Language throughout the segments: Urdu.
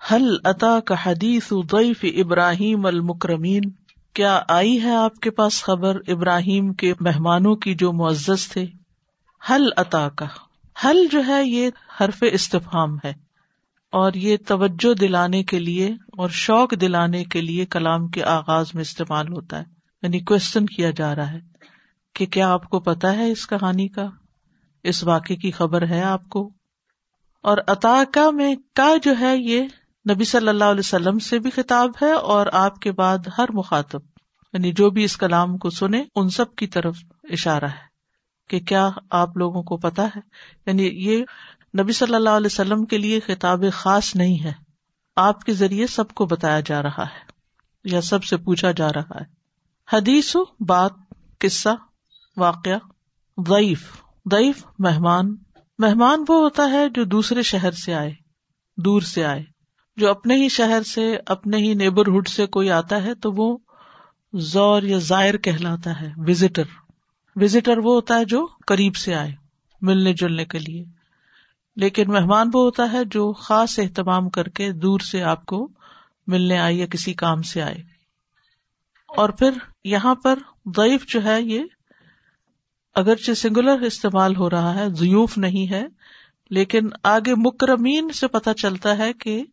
حل عطا کا حدیث ضعیف ابراہیم المکرمین؟ کیا آئی ہے آپ کے پاس خبر ابراہیم کے مہمانوں کی جو معزز تھے؟ حل عطا کا حل جو ہے یہ حرف استفام ہے اور یہ توجہ دلانے کے لیے اور شوق دلانے کے لیے کلام کے آغاز میں استعمال ہوتا ہے؟ یعنی کوشچن کیا جا رہا ہے کہ کیا آپ کو پتا ہے اس کہانی کا؟ اس واقعے کی خبر ہے آپ کو؟ اور عطا کا میں کا جو ہے یہ نبی صلی اللہ علیہ وسلم سے بھی خطاب ہے اور آپ کے بعد ہر مخاطب یعنی جو بھی اس کلام کو سنے، ان سب کی طرف اشارہ ہے کہ کیا آپ لوگوں کو پتا ہے؟ یعنی یہ نبی صلی اللہ علیہ وسلم کے لیے خطاب خاص نہیں ہے۔ آپ کے ذریعے سب کو بتایا جا رہا ہے یا سب سے پوچھا جا رہا ہے۔ حدیث، بات، قصہ، واقعہ، ضعیف ضعیف مہمان۔ مہمان وہ ہوتا ہے جو دوسرے شہر سے آئے، دور سے آئے۔ جو اپنے ہی شہر سے، اپنے ہی نیبرہڈ سے کوئی آتا ہے، تو وہ زور یا زائر کہلاتا ہے وزٹر وزٹر وہ ہوتا ہے جو قریب سے آئے، ملنے جلنے کے لیے۔ لیکن مہمان وہ ہوتا ہے جو خاص اہتمام کر کے دور سے آپ کو ملنے آئے یا کسی کام سے آئے۔ اور پھر یہاں پر ضعیف جو ہے یہ، اگرچہ سنگولر استعمال ہو رہا ہے، ضیوف نہیں ہے، لیکن آگے مکرمین سے پتہ چلتا ہے کہ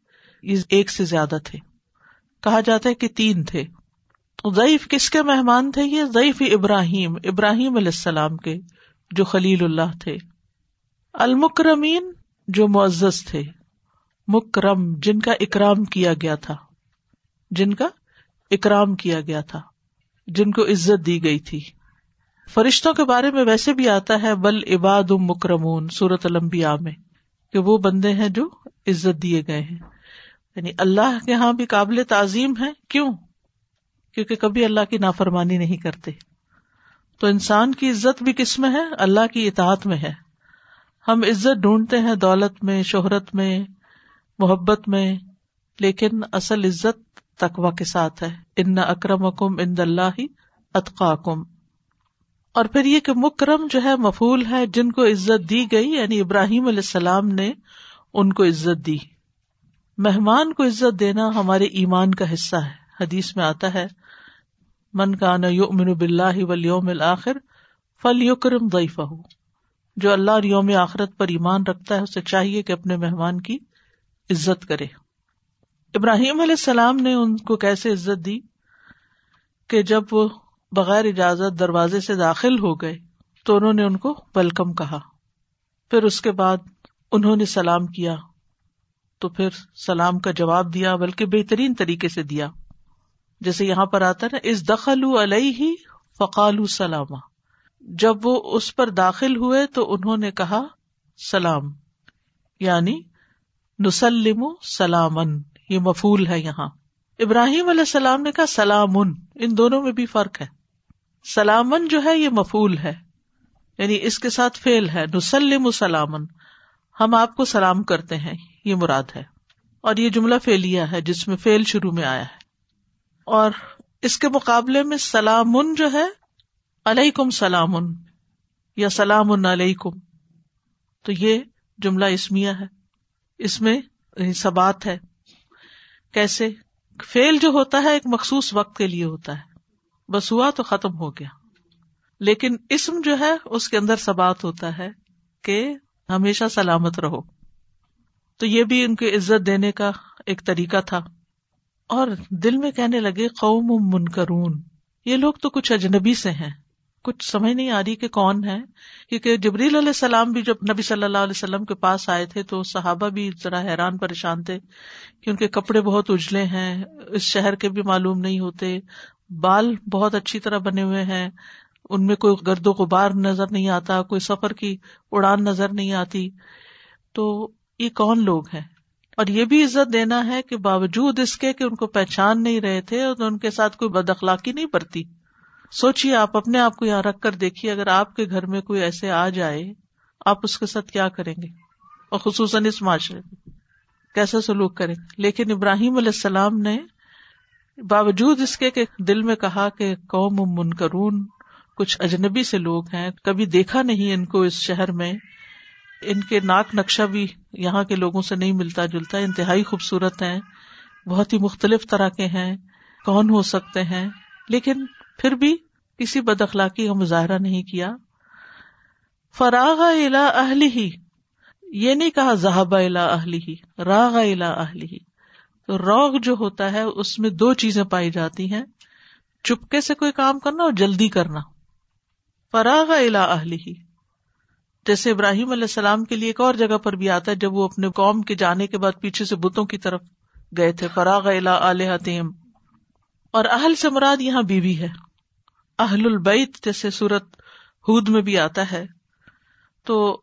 ایک سے زیادہ تھے۔ کہا جاتا ہے کہ تین تھے۔ تو ضعیف کس کے مہمان تھے؟ یہ ضعیف ابراہیم ابراہیم علیہ السلام کے، جو خلیل اللہ تھے۔ المکرمین جو معزز تھے۔ مکرم، جن کا اکرام کیا گیا تھا۔ جن کا اکرام کیا گیا تھا۔ جن کو عزت دی گئی تھی۔ فرشتوں کے بارے میں ویسے بھی آتا ہے، بل عباد مکرمون سورت المبیا میں، کہ وہ بندے ہیں جو عزت دیے گئے ہیں۔ یعنی اللہ کے یہاں بھی قابل تعظیم ہے، کیوں؟ کیونکہ کبھی اللہ کی نافرمانی نہیں کرتے۔ تو انسان کی عزت بھی کس میں ہے؟ اللہ کی اطاعت میں ہے۔ ہم عزت ڈھونڈتے ہیں دولت میں، شہرت میں، محبت میں، لیکن اصل عزت تقوا کے ساتھ ہے۔ ان اکرم اکم ان اللہ اطقاکم اور پھر یہ کہ مکرم جو ہے مفول ہے، جن کو عزت دی گئی یعنی ابراہیم علیہ السلام نے ان کو عزت دی۔ مہمان کو عزت دینا ہمارے ایمان کا حصہ ہے۔ حدیث میں آتا ہے، من کا نا یو بلّہ ولیوم الآخر فل یوکرم ضعیفہ جو اللہ اور یوم آخرت پر ایمان رکھتا ہے، اسے چاہیے کہ اپنے مہمان کی عزت کرے۔ ابراہیم علیہ السلام نے ان کو کیسے عزت دی؟ کہ جب وہ بغیر اجازت دروازے سے داخل ہو گئے، تو انہوں نے ان کو ویلکم کہا۔ پھر اس کے بعد انہوں نے سلام کیا۔ تو پھر سلام کا جواب دیا، بلکہ بہترین طریقے سے دیا۔ جیسے یہاں پر آتا نا اس دخل علیہ فقال سلام جب وہ اس پر داخل ہوئے تو انہوں نے کہا، سلام یعنی نسلم سلامن یہ مفول ہے یہاں۔ ابراہیم علیہ السلام نے کہا سلام ان دونوں میں بھی فرق ہے۔ سلامن جو ہے، یہ مفول ہے۔ یعنی اس کے ساتھ فیل ہے نسلم سلامن ہم آپ کو سلام کرتے ہیں، یہ مراد ہے۔ اور یہ جملہ فیلیا ہے، جس میں فیل شروع میں آیا ہے۔ اور اس کے مقابلے میں سلام جو ہے، علیکم سلام یا سلام علیکم۔ تو یہ جملہ اسمیا ہے۔ اس میں سبات ہے۔ کیسے؟ فیل جو ہوتا ہے، ایک مخصوص وقت کے لیے ہوتا ہے۔ بس ہوا تو ختم ہو گیا۔ لیکن اسم جو ہے، اس کے اندر سبات ہوتا ہے کہ ہمیشہ سلامت رہو۔ تو یہ بھی ان کی عزت دینے کا ایک طریقہ تھا۔ اور دل میں کہنے لگے، قوم منکرون، یہ لوگ تو کچھ اجنبی سے ہیں۔ کچھ سمجھ نہیں آ رہی کہ کون ہے کیونکہ جبریل علیہ السلام بھی جب نبی صلی اللہ علیہ وسلم کے پاس آئے تھے تو صحابہ بھی ذرا حیران پریشان تھے کہ ان کے کپڑے بہت اجلے ہیں، اس شہر کے بھی معلوم نہیں ہوتے۔ بال بہت اچھی طرح بنے ہوئے ہیں۔ ان میں کوئی گرد و غبار نظر نہیں آتا، کوئی سفر کی اڑان نظر نہیں آتی۔ تو یہ کون لوگ ہیں؟ اور یہ بھی عزت دینا ہے کہ باوجود اس کے کہ ان کو پہچان نہیں رہے تھے، اور ان کے ساتھ کوئی بد اخلاقی نہیں پڑتی سوچیے آپ اپنے آپ کو یہاں رکھ کر دیکھیے، اگر آپ کے گھر میں کوئی ایسے آ جائے، آپ اس کے ساتھ کیا کریں گے؟ اور خصوصاً اس معاشرے میں۔ کیسا سلوک کریں؟ گے لیکن ابراہیم علیہ السلام نے باوجود اس کے کہ دل میں کہا کہ قوم منکرون کچھ اجنبی سے لوگ ہیں، کبھی دیکھا نہیں ان کو اس شہر میں۔ ان کے ناک نقشہ بھی یہاں کے لوگوں سے نہیں ملتا جلتا، انتہائی خوبصورت ہیں، بہت ہی مختلف طرح کے ہیں، کون ہو سکتے ہیں۔ لیکن پھر بھی کسی بد اخلاقی کا مظاہرہ نہیں کیا۔ فراغ الا اہلی ہی یہ نہیں کہا زہابا الا اہلی ہی راغ الا اہلی ہی تو روغ جو ہوتا ہے، اس میں دو چیزیں پائی جاتی ہیں، چپکے سے کوئی کام کرنا اور جلدی کرنا۔ فراغ الا اہلی ہی جیسے ابراہیم علیہ السلام کے لیے ایک اور جگہ پر بھی آتا ہے، جب وہ اپنے قوم کے جانے کے بعد پیچھے سے بتوں کی طرف گئے تھے، فراغ الا حتیم اور اہل سے مراد یہاں بیوی بی ہے۔ اہل البیت جیسے سورت ہود میں بھی آتا ہے۔ تو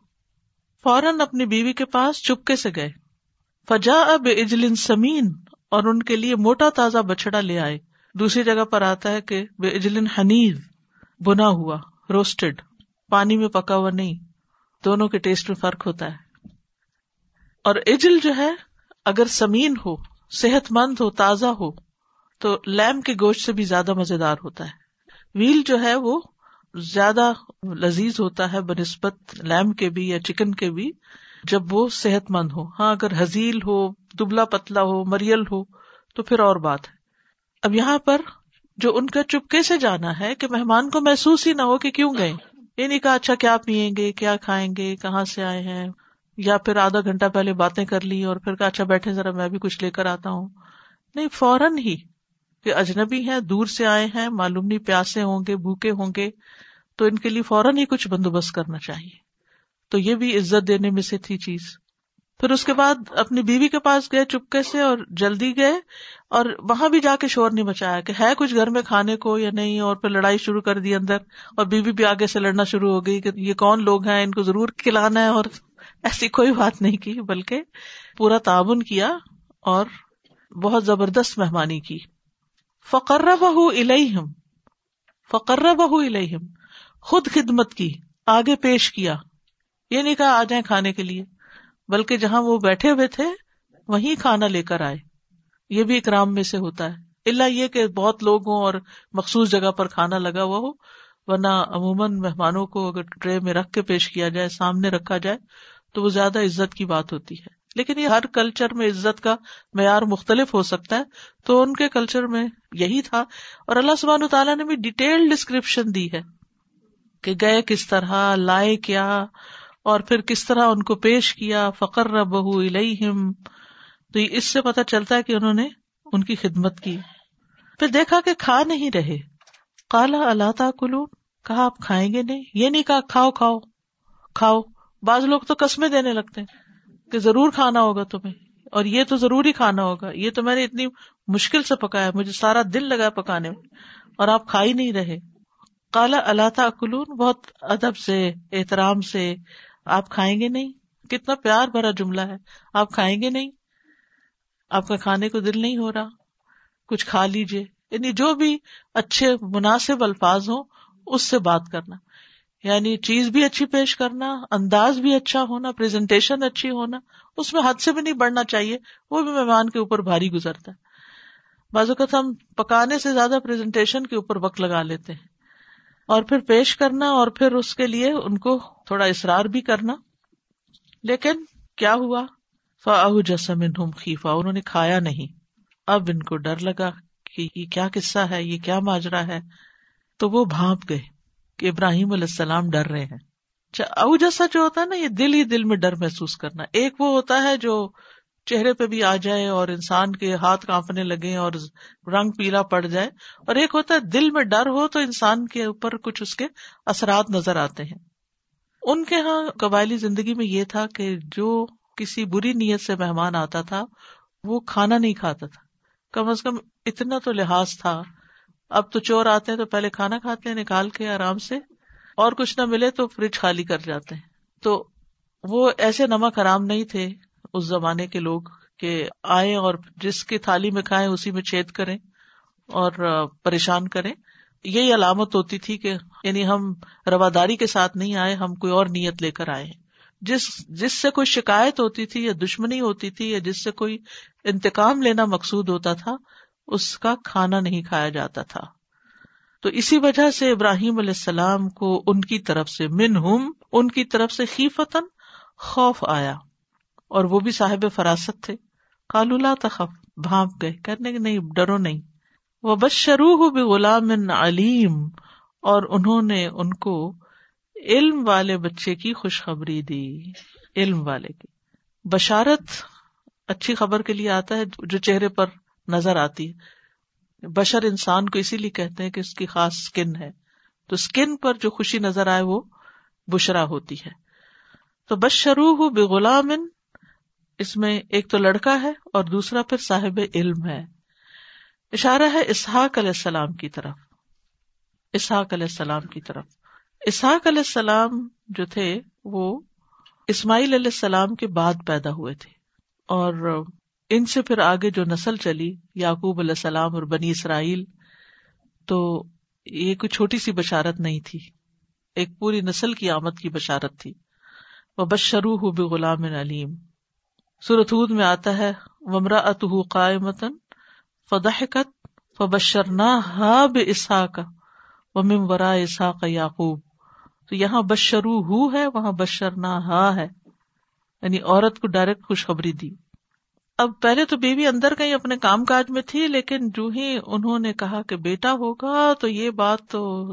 فوراً اپنی بیوی کے پاس چپکے سے گئے۔ فجا اب اجلن سمین، اور ان کے لیے موٹا تازہ بچڑا لے آئے۔ دوسری جگہ پر آتا ہے کہ بے اجلن حنیز بنا ہوا۔ روسٹڈ، پانی میں پکا ہوا نہیں، دونوں کے ٹیسٹ میں فرق ہوتا ہے۔ اور اجل جو ہے، اگر سمین ہو، صحت مند ہو، تازہ ہو، تو لیم کے گوشت سے بھی زیادہ مزیدار ہوتا ہے۔ ویل جو ہے، وہ زیادہ لذیذ ہوتا ہے بنسبت لیم کے بھی یا چکن کے بھی، جب وہ صحت مند ہو۔ ہاں اگر حزیل ہو، دبلا پتلا ہو، مریل ہو، تو پھر اور بات ہے۔ اب یہاں پر جو ان کا چپکے سے جانا ہے کہ مہمان کو محسوس ہی نہ ہو کہ کیوں گئے۔ یہ نہیں کہا اچھا کیا پیئیں گے؟ کیا کھائیں گے؟ کہاں سے آئے ہیں؟ یا پھر آدھا گھنٹہ پہلے باتیں کر لی اور پھر کہا اچھا بیٹھے، ذرا میں بھی کچھ لے کر آتا ہوں۔ نہیں، فوراً ہی کہ اجنبی ہیں، دور سے آئے ہیں، معلوم نہیں پیاسے ہوں گے، بھوکے ہوں گے، تو ان کے لیے فوراً ہی کچھ بندوبست کرنا چاہیے۔ تو یہ بھی عزت دینے میں سے تھی چیز۔ پھر اس کے بعد اپنی بیوی کے پاس گئے چپکے سے اور جلدی گئے اور وہاں بھی جا کے شور نہیں بچایا کہ ہے کچھ گھر میں کھانے کو یا نہیں اور پھر لڑائی شروع کر دی اندر اور بیوی بھی آگے سے لڑنا شروع ہو گئی کہ یہ کون لوگ ہیں؟ ان کو ضرور کھلانا ہے اور ایسی کوئی بات نہیں کی، بلکہ پورا تعاون کیا اور بہت زبردست مہمانی کی۔ فقر بہ الہم فقر بہ الہم خود خدمت کی، آگے پیش کیا، یہ نہیں کہا آ جائیں کھانے کے لیے۔ بلکہ جہاں وہ بیٹھے ہوئے تھے، وہیں کھانا لے کر آئے۔ یہ بھی اکرام میں سے ہوتا ہے۔ اللہ یہ کہ بہت لوگ ہوں اور مخصوص جگہ پر کھانا لگا ہوا ہو، ورنہ عموماً مہمانوں کو اگر ٹرے میں رکھ کے پیش کیا جائے، سامنے رکھا جائے، تو وہ زیادہ عزت کی بات ہوتی ہے۔ لیکن یہ ہر کلچر میں عزت کا معیار مختلف ہو سکتا ہے۔ تو ان کے کلچر میں یہی تھا۔ اور اللہ سبحان تعالیٰ نے بھی ڈیٹیل ڈسکرپشن دی ہے کہ گئے کس طرح، لائے کیا اور پھر کس طرح ان کو پیش کیا فقر بہو الہم تو اس سے پتا چلتا ہے کہ انہوں نے ان کی خدمت کی۔ پھر دیکھا کہ کھا نہیں رہے۔ کالا اللہ کلو کہا، آپ کھائیں گے نہیں؟ یہ نہیں کہا، کھاؤ کھاؤ کھاؤ۔ بعض لوگ تو قسمیں دینے لگتے ہیں کہ ضرور کھانا ہوگا تمہیں۔ اور یہ تو ضروری کھانا ہوگا۔ یہ تو میں نے اتنی مشکل سے پکایا، مجھے سارا دل لگا پکانے میں۔ اور آپ کھا ہی نہیں رہے۔ کالا اللہ کلون بہت ادب سے، احترام سے آپ کھائیں گے نہیں؟ کتنا پیار بھرا جملہ ہے۔ آپ کھائیں گے نہیں؟ آپ کا کھانے کو دل نہیں ہو رہا۔ کچھ کھا لیجیے یعنی جو بھی اچھے مناسب الفاظ ہوں، اس سے بات کرنا۔ یعنی چیز بھی اچھی پیش کرنا، انداز بھی اچھا ہونا پریزنٹیشن اچھی ہونا، اس میں حد سے بھی نہیں بڑھنا چاہیے۔ وہ بھی مہمان کے اوپر بھاری گزرتا ہے۔ بعض اوقات ہم پکانے سے زیادہ پریزنٹیشن کے اوپر وقت لگا لیتے ہیں۔ اور پھر پیش کرنا اور پھر اس کے لیے ان کو تھوڑا اصرار بھی کرنا۔ لیکن کیا ہوا؟ فا جسم خیفا انہوں نے کھایا نہیں۔ اب ان کو ڈر لگا کہ یہ کیا قصہ ہے، یہ کیا ماجرا ہے۔ تو وہ بھانپ گئے کہ ابراہیم علیہ السلام ڈر رہے ہیں۔ اچھا، او جیسا جو ہوتا ہے نا، یہ دل ہی دل میں ڈر محسوس کرنا۔ ایک وہ ہوتا ہے جو چہرے پہ بھی آ جائے اور انسان کے ہاتھ کانپنے لگے اور رنگ پیلا پڑ جائے۔ اور ایک ہوتا ہے دل میں ڈر ہو تو انسان کے اوپر کچھ اس کے اثرات نظر آتے ہیں۔ ان کے یہاں قبائلی زندگی میں یہ تھا کہ جو کسی بری نیت سے مہمان آتا تھا، وہ کھانا نہیں کھاتا تھا۔ کم از کم اتنا تو لحاظ تھا۔ اب تو چور آتے ہیں تو پہلے کھانا کھاتے ہیں، نکال کے آرام سے، اور کچھ نہ ملے تو فریج خالی کر جاتے ہیں۔ تو وہ ایسے نمک حرام نہیں تھے اس زمانے کے لوگ کہ آئے اور جس کی تھالی میں کھائیں اسی میں چھید کریں اور پریشان کریں۔ یہی علامت ہوتی تھی کہ یعنی ہم رواداری کے ساتھ نہیں آئے، ہم کوئی اور نیت لے کر آئے۔ جس جس سے کوئی شکایت ہوتی تھی یا دشمنی ہوتی تھی یا جس سے کوئی انتقام لینا مقصود ہوتا تھا، اس کا کھانا نہیں کھایا جاتا تھا۔ تو اسی وجہ سے ابراہیم علیہ السلام کو ان کی طرف سے من ہم ان کی طرف سے خی فتن خوف آیا۔ اور وہ بھی صاحب فراست تھے۔ کالولا تخف، بھانپ گئے کرنے کے نہیں، ڈرو نہیں۔ وہ بس شروع غلام علیم، اور انہوں نے ان کو علم والے بچے کی خوشخبری دی، علم والے کی۔ بشارت اچھی خبر کے لیے آتا ہے، جو چہرے پر نظر آتی۔ ہے بشر انسان کو اسی لیے کہتے ہیں کہ اس کی خاص اسکن ہے۔ تو اسکن پر جو خوشی نظر آئے، وہ بشرا ہوتی ہے۔ تو بس شروع بے اس میں ایک تو لڑکا ہے اور دوسرا پھر صاحب علم ہے۔ اشارہ ہے اسحاق علیہ السلام کی طرف۔ اسحاق علیہ السلام کی طرف۔ اسحاق علیہ السلام جو تھے، وہ اسماعیل علیہ السلام کے بعد پیدا ہوئے تھے۔ اور ان سے پھر آگے جو نسل چلی، یعقوب علیہ السلام اور بنی اسرائیل، تو یہ کوئی چھوٹی سی بشارت نہیں تھی۔ ایک پوری نسل کی آمد کی بشارت تھی۔ وہ بس شروع ہو بے غلام علیم سورت میں آتا ہے ومرا ات قائمتن فدحکت فبشرنا ہا بے اسحاق ومم ورا اسحاق یعقوب۔ تو یہاں بشرو ہو ہے، وہاں بشرنا ہا ہے۔ یعنی عورت کو ڈائریکٹ خوشخبری دی۔ اب پہلے تو بیوی اندر کہیں اپنے کام کاج میں تھی، لیکن جو ہی انہوں نے کہا کہ بیٹا ہوگا، تو یہ بات تو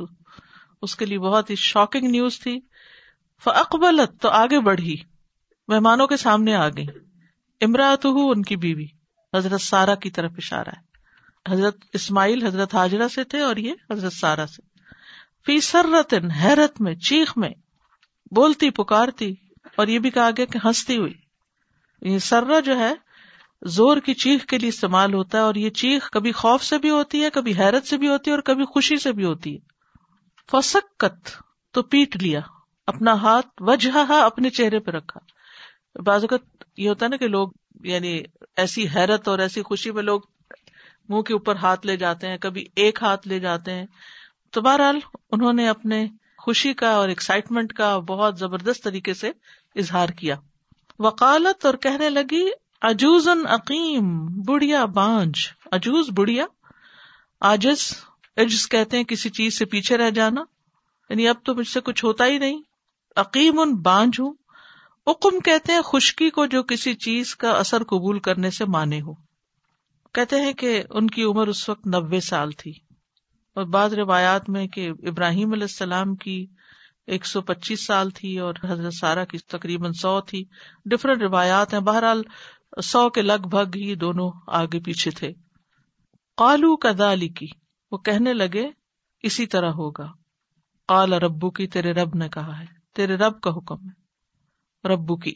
اس کے لیے بہت ہی شاکنگ نیوز تھی۔ فقبلت تو آگے بڑھی، مہمانوں کے سامنے آ گئی امراط ان کی بیوی۔ حضرت سارا کی طرف اشارہ ہے۔ حضرت اسماعیل حضرت حاجرہ سے تھے اور یہ حضرت سارا سے۔ فی سرتن، حیرت میں، چیخ میں، بولتی، پکارتی اور یہ بھی کہا گیا کہ ہنستی ہوئی۔ یہ سرا جو ہے، زور کی چیخ کے لیے استعمال ہوتا ہے اور یہ چیخ کبھی خوف سے بھی ہوتی ہے، کبھی حیرت سے بھی ہوتی ہے اور کبھی خوشی سے بھی ہوتی ہے۔ فسکت، تو پیٹ لیا، اپنا ہاتھ وجہ اپنے چہرے پہ رکھا۔ بعض اوقات یہ ہوتا ہے نا کہ لوگ یعنی ایسی حیرت اور ایسی خوشی میں لوگ منہ کے اوپر ہاتھ لے جاتے ہیں، کبھی ایک ہاتھ لے جاتے ہیں۔ تو بہرحال انہوں نے اپنے خوشی کا اور ایکسائٹمنٹ کا بہت زبردست طریقے سے اظہار کیا۔ وکالت اور کہنے لگی اجوز عقیم، بڑھیا بانج۔ اجوز بڑھیا۔ آجز عجز کہتے ہیں کسی چیز سے پیچھے رہ جانا۔ یعنی اب تو مجھ سے کچھ ہوتا ہی نہیں۔ عقیم ان بانج ہوں۔ حکم کہتے ہیں خشکی کو جو کسی چیز کا اثر قبول کرنے سے مانے ہو۔ کہتے ہیں کہ ان کی عمر اس وقت نبے سال تھی۔ اور بعض روایات میں کہ ابراہیم علیہ السلام کی ایک سو پچیس سال تھی اور حضرت سارا کی تقریباً سو تھی۔ ڈفرینٹ روایات ہیں۔ بہرحال سو کے لگ بھگ ہی دونوں آگے پیچھے تھے۔ قالو کدالی کی وہ کہنے لگے، اسی طرح ہوگا۔ قال ربو کی تیرے رب نے کہا ہے، تیرے رب کا حکم ہے۔ ربو کی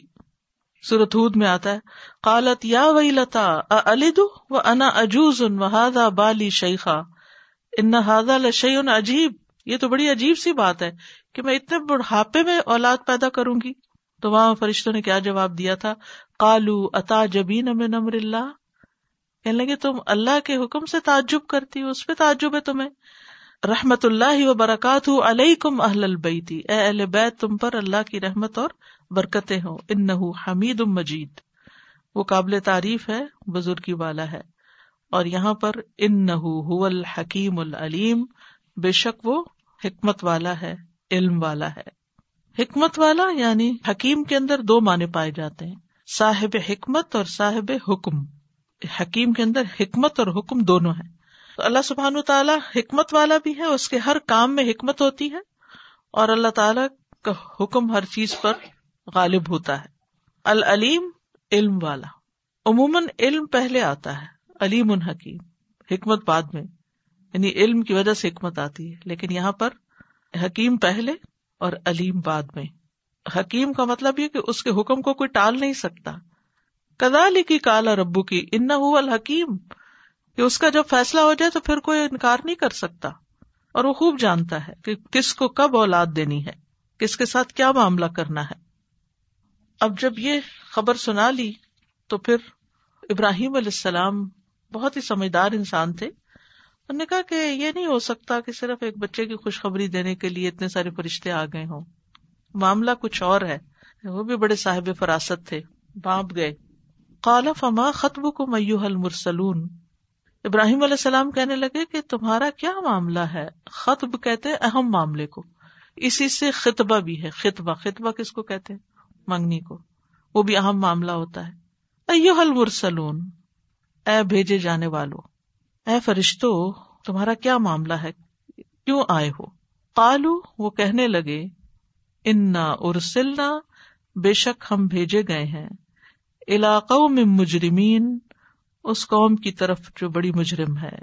سورت ہود میں آتا ہے، قالت یا وی لتا الدو و انا اجوز ان وحادا بالی شیخا۔ ان ہاضا لشیون عجیب۔ یہ تو بڑی عجیب سی بات ہے کہ میں اتنے بڑھاپے میں اولاد پیدا کروں گی۔ تو وہاں فرشتوں نے کیا جواب دیا تھا؟ کالو اتا جبین نمر اللہ؟ کہنے لگے، تم اللہ کے حکم سے تعجب کرتی ہو، اس پہ تعجب ہے تمہیں۔ رحمت اللہ و برکات علیہ کم اہل البیتی اے اہل بیت، تم پر اللہ کی رحمت اور برکتیں ہو ان حمید مجید۔ وہ قابل تعریف ہے، بزرگی والا ہے۔ اور یہاں پر ان نہ الحکیم العلیم، بے شک وہ حکمت والا ہے، علم والا ہے۔ حکمت والا یعنی حکیم کے اندر دو معنی پائے جاتے ہیں۔ صاحب حکمت اور صاحب حکم۔ حکیم کے اندر حکمت اور حکم دونوں ہیں۔ تو اللہ سبحان تعالیٰ حکمت والا بھی ہے، اس کے ہر کام میں حکمت ہوتی ہے، اور اللہ تعالی کا حکم ہر چیز پر غالب ہوتا ہے۔ العلیم علم والا۔ عموماً علم پہلے آتا ہے، علیم الحکیم حکمت بعد میں یعنی علم کی وجہ سے حکمت آتی ہے، لیکن یہاں پر حکیم پہلے اور علیم بعد میں۔ حکیم کا مطلب یہ کہ اس کے حکم کو کوئی ٹال نہیں سکتا۔ کدالی کی کالا ربو کی ان الحکیم۔ کہ اس کا جب فیصلہ ہو جائے تو پھر کوئی انکار نہیں کر سکتا۔ اور وہ خوب جانتا ہے کہ کس کو کب اولاد دینی ہے، کس کے ساتھ کیا معاملہ کرنا ہے۔ اب جب یہ خبر سنا لی تو پھر ابراہیم علیہ السلام بہت ہی سمجھدار انسان تھے۔ انہوں نے کہا کہ یہ نہیں ہو سکتا کہ صرف ایک بچے کی خوشخبری دینے کے لیے اتنے سارے فرشتے آ گئے ہوں۔ معاملہ کچھ اور ہے۔ وہ بھی بڑے صاحب فراست تھے باپ گئے۔ کالا فما خطب کو میو حل مرسلون ابراہیم علیہ السلام کہنے لگے کہ تمہارا کیا معاملہ ہے؟ خطب کہتے اہم معاملے کو۔ اسی سے خطبہ بھی ہے۔ خطبہ خطبہ کس کو کہتے منگنی کو۔ وہ بھی اہم معاملہ ہوتا ہے۔ ایو حل مرسلون اے بھیجے جانے والو، اے فرشتو، تمہارا کیا معاملہ ہے؟ کیوں آئے ہو؟ کالو وہ کہنے لگے، انا ارسلنا، بے شک ہم بھیجے گئے ہیں۔ علاقوں میں مجرمین اس قوم کی طرف جو بڑی مجرم ہے۔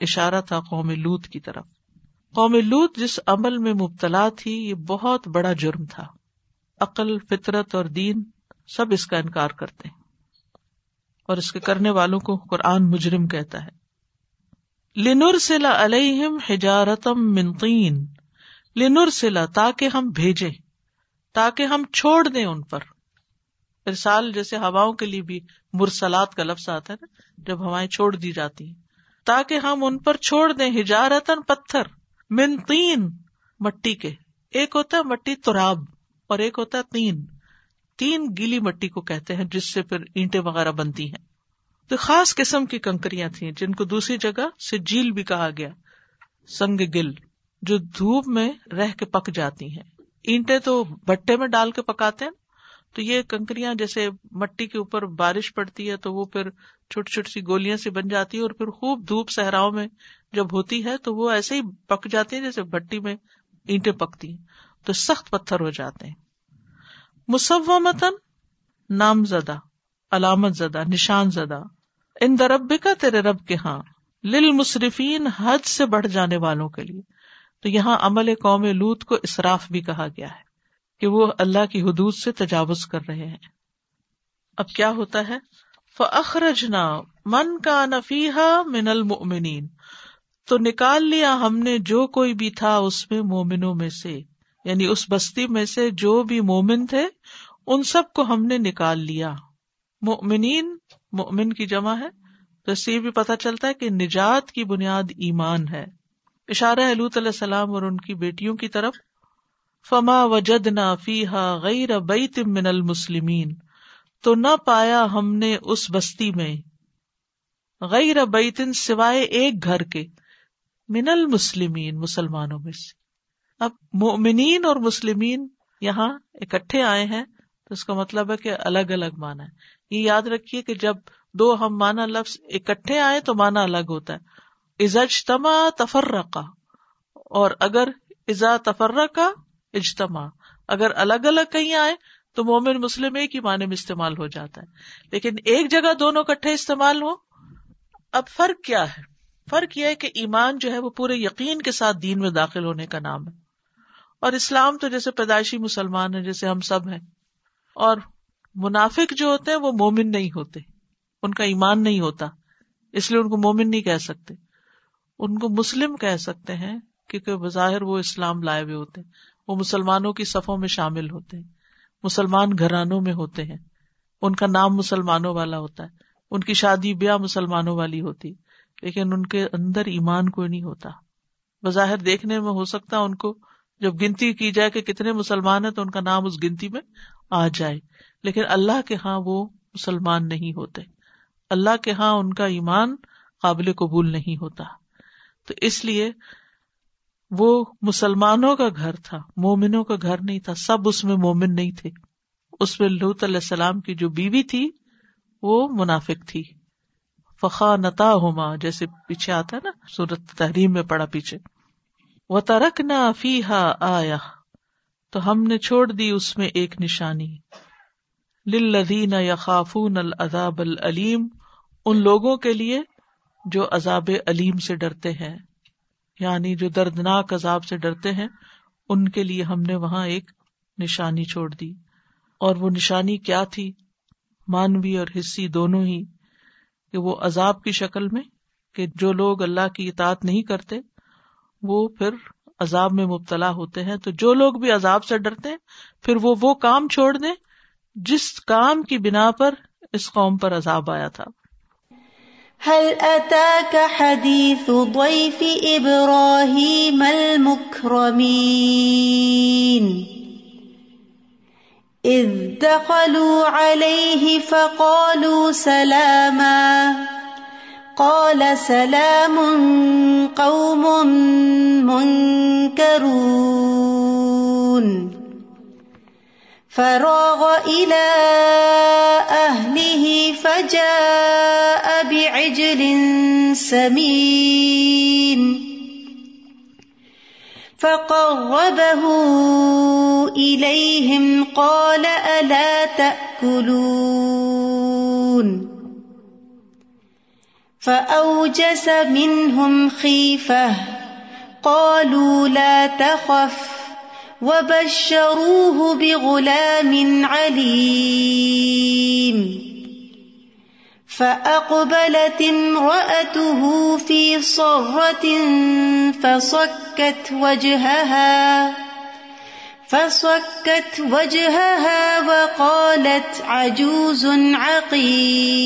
اشارہ تھا قوم لوت کی طرف۔ قوم لوت جس عمل میں مبتلا تھی، یہ بہت بڑا جرم تھا۔ عقل، فطرت اور دین سب اس کا انکار کرتے ہیں۔ اور اس کے کرنے والوں کو قرآن مجرم کہتا ہے۔ لنر سلا علیہم حجارتم منقین لنر سلا تاکہ ہم بھیجے تاکہ ہم چھوڑ دیں ان پر۔ ارسال جیسے ہواؤں کے لیے بھی مرسلات کا لفظ آتا ہے نا، جب ہوائیں چھوڑ دی جاتی ہیں۔ تاکہ ہم ان پر چھوڑ دیں ہجارتن پتھر، من تین مٹی کے۔ ایک ہوتا ہے مٹی تراب اور ایک ہوتا ہے تین تین گیلی مٹی کو کہتے ہیں، جس سے پھر اینٹیں وغیرہ بنتی ہیں۔ تو خاص قسم کی کنکریاں تھیں، جن کو دوسری جگہ سے جیل بھی کہا گیا، سنگ گل، جو دھوپ میں رہ کے پک جاتی ہیں۔ اینٹیں تو بٹے میں ڈال کے پکاتے ہیں تو یہ کنکریاں جیسے مٹی کے اوپر بارش پڑتی ہے تو وہ پھر چھوٹی چھوٹی سی گولیاں سے بن جاتی ہے اور پھر خوب دھوپ صحراؤں میں جب ہوتی ہے تو وہ ایسے ہی پک جاتی ہے جیسے بٹی میں اینٹیں پکتی ہیں۔ تو سخت پتھر ہو جاتے ہیں۔ مسومتن نام زدہ علامت زدہ، نشان زدہ۔ ان درب کا تیرے رب کے ہاں۔ لل مصرفین حد سے بڑھ جانے والوں کے لیے۔ تو یہاں عمل قوم لوت کو اصراف بھی کہا گیا ہے۔ کہ وہ اللہ کی حدود سے تجاوز کر رہے ہیں۔ اب کیا ہوتا ہے؟ فخرجنا من کا نفیحا من المؤمنین تو نکال لیا ہم نے جو کوئی بھی تھا اس میں مومنوں میں سے۔ یعنی اس بستی میں سے جو بھی مومن تھے، ان سب کو ہم نے نکال لیا۔ مومنین مومن کی جمع ہے۔ تو اس سے بھی پتا چلتا ہے کہ نجات کی بنیاد ایمان ہے۔ اشارہ علیہ السلام اور ان کی بیٹیوں کی طرف۔ فما وجد نہ فیحا غیر بیت من المسلمین۔ تو نہ پایا ہم نے اس بستی میں غیر بیتن سوائے ایک گھر کے من المسلمین، مسلمانوں میں سے۔ اب مومنین اور مسلمین یہاں اکٹھے آئے ہیں، تو اس کا مطلب ہے کہ الگ الگ مانا ہے۔ یہ یاد رکھیے کہ جب دو ہم مانا لفظ اکٹھے آئے تو مانا الگ ہوتا ہے۔ ازجتما تفرقہ اور اگر ازا تفرقہ اجتماع۔ اگر الگ الگ کہیں آئے تو مومن مسلم ایک ہی معنی میں استعمال ہو جاتا ہے۔ لیکن ایک جگہ دونوں کٹھے استعمال ہو اب فرق کیا ہے؟ فرق یہ ہے کہ ایمان جو ہے وہ پورے یقین کے ساتھ دین میں داخل ہونے کا نام ہے۔ اور اسلام تو جیسے پیدائشی مسلمان ہے جیسے ہم سب ہیں۔ اور منافق جو ہوتے ہیں وہ مومن نہیں ہوتے۔ ان کا ایمان نہیں ہوتا، اس لیے ان کو مومن نہیں کہہ سکتے۔ ان کو مسلم کہہ سکتے ہیں کیونکہ بظاہر وہ اسلام لائے ہوئے ہوتے ہیں۔ وہ مسلمانوں کی صفوں میں شامل ہوتے ہیں۔ مسلمان گھرانوں میں ہوتے ہیں۔ ان کا نام مسلمانوں والا ہوتا ہے۔ ان کی شادی بیاہ مسلمانوں والی ہوتی لیکن ان کے اندر ایمان کوئی نہیں ہوتا۔ بظاہر دیکھنے میں ہو سکتا ان کو جب گنتی کی جائے کہ کتنے مسلمان ہیں تو ان کا نام اس گنتی میں آ جائے۔ لیکن اللہ کے ہاں وہ مسلمان نہیں ہوتے۔ اللہ کے ہاں ان کا ایمان قابل قبول نہیں ہوتا۔ تو اس لیے وہ مسلمانوں کا گھر تھا، مومنوں کا گھر نہیں تھا، سب اس میں مومن نہیں تھے۔ اس میں لوت علیہ السلام کی جو بیوی تھی، وہ منافق تھی۔ فخا نتا ہوما جیسے پیچھے آتا ہے نا، سورت تحریم میں پڑا پیچھے۔ وہ ترک نہ فیحا آیا تو ہم نے چھوڑ دی اس میں ایک نشانی۔ لدین یا خافون العذاب العلیم ان لوگوں کے لیے جو عذاب علیم سے ڈرتے ہیں۔ یعنی جو دردناک عذاب سے ڈرتے ہیں، ان کے لیے ہم نے وہاں ایک نشانی چھوڑ دی۔ اور وہ نشانی کیا تھی؟ مانوی اور حصی دونوں ہی، کہ وہ عذاب کی شکل میں، کہ جو لوگ اللہ کی اطاعت نہیں کرتے، وہ پھر عذاب میں مبتلا ہوتے ہیں۔ تو جو لوگ بھی عذاب سے ڈرتے ہیں، پھر وہ وہ کام چھوڑ دیں، جس کام کی بنا پر اس قوم پر عذاب آیا تھا۔ هل أتاك حديث ضيف إبراهيم المكرمين؟ إذ دخلوا عليه فقالوا سلاما. قال سلام قوم منكرون. فراغ إلى أهله فجاء بعجل سمين. فقربه إليهم قال ألا تأكلون. فأوجس منهم خيفة. قالوا لا تخف. وبشروه بغلام عليم. فأقبلت امرأته في صرة فصكت وجهها فصكت وجهها وقالت عجوز عقيم.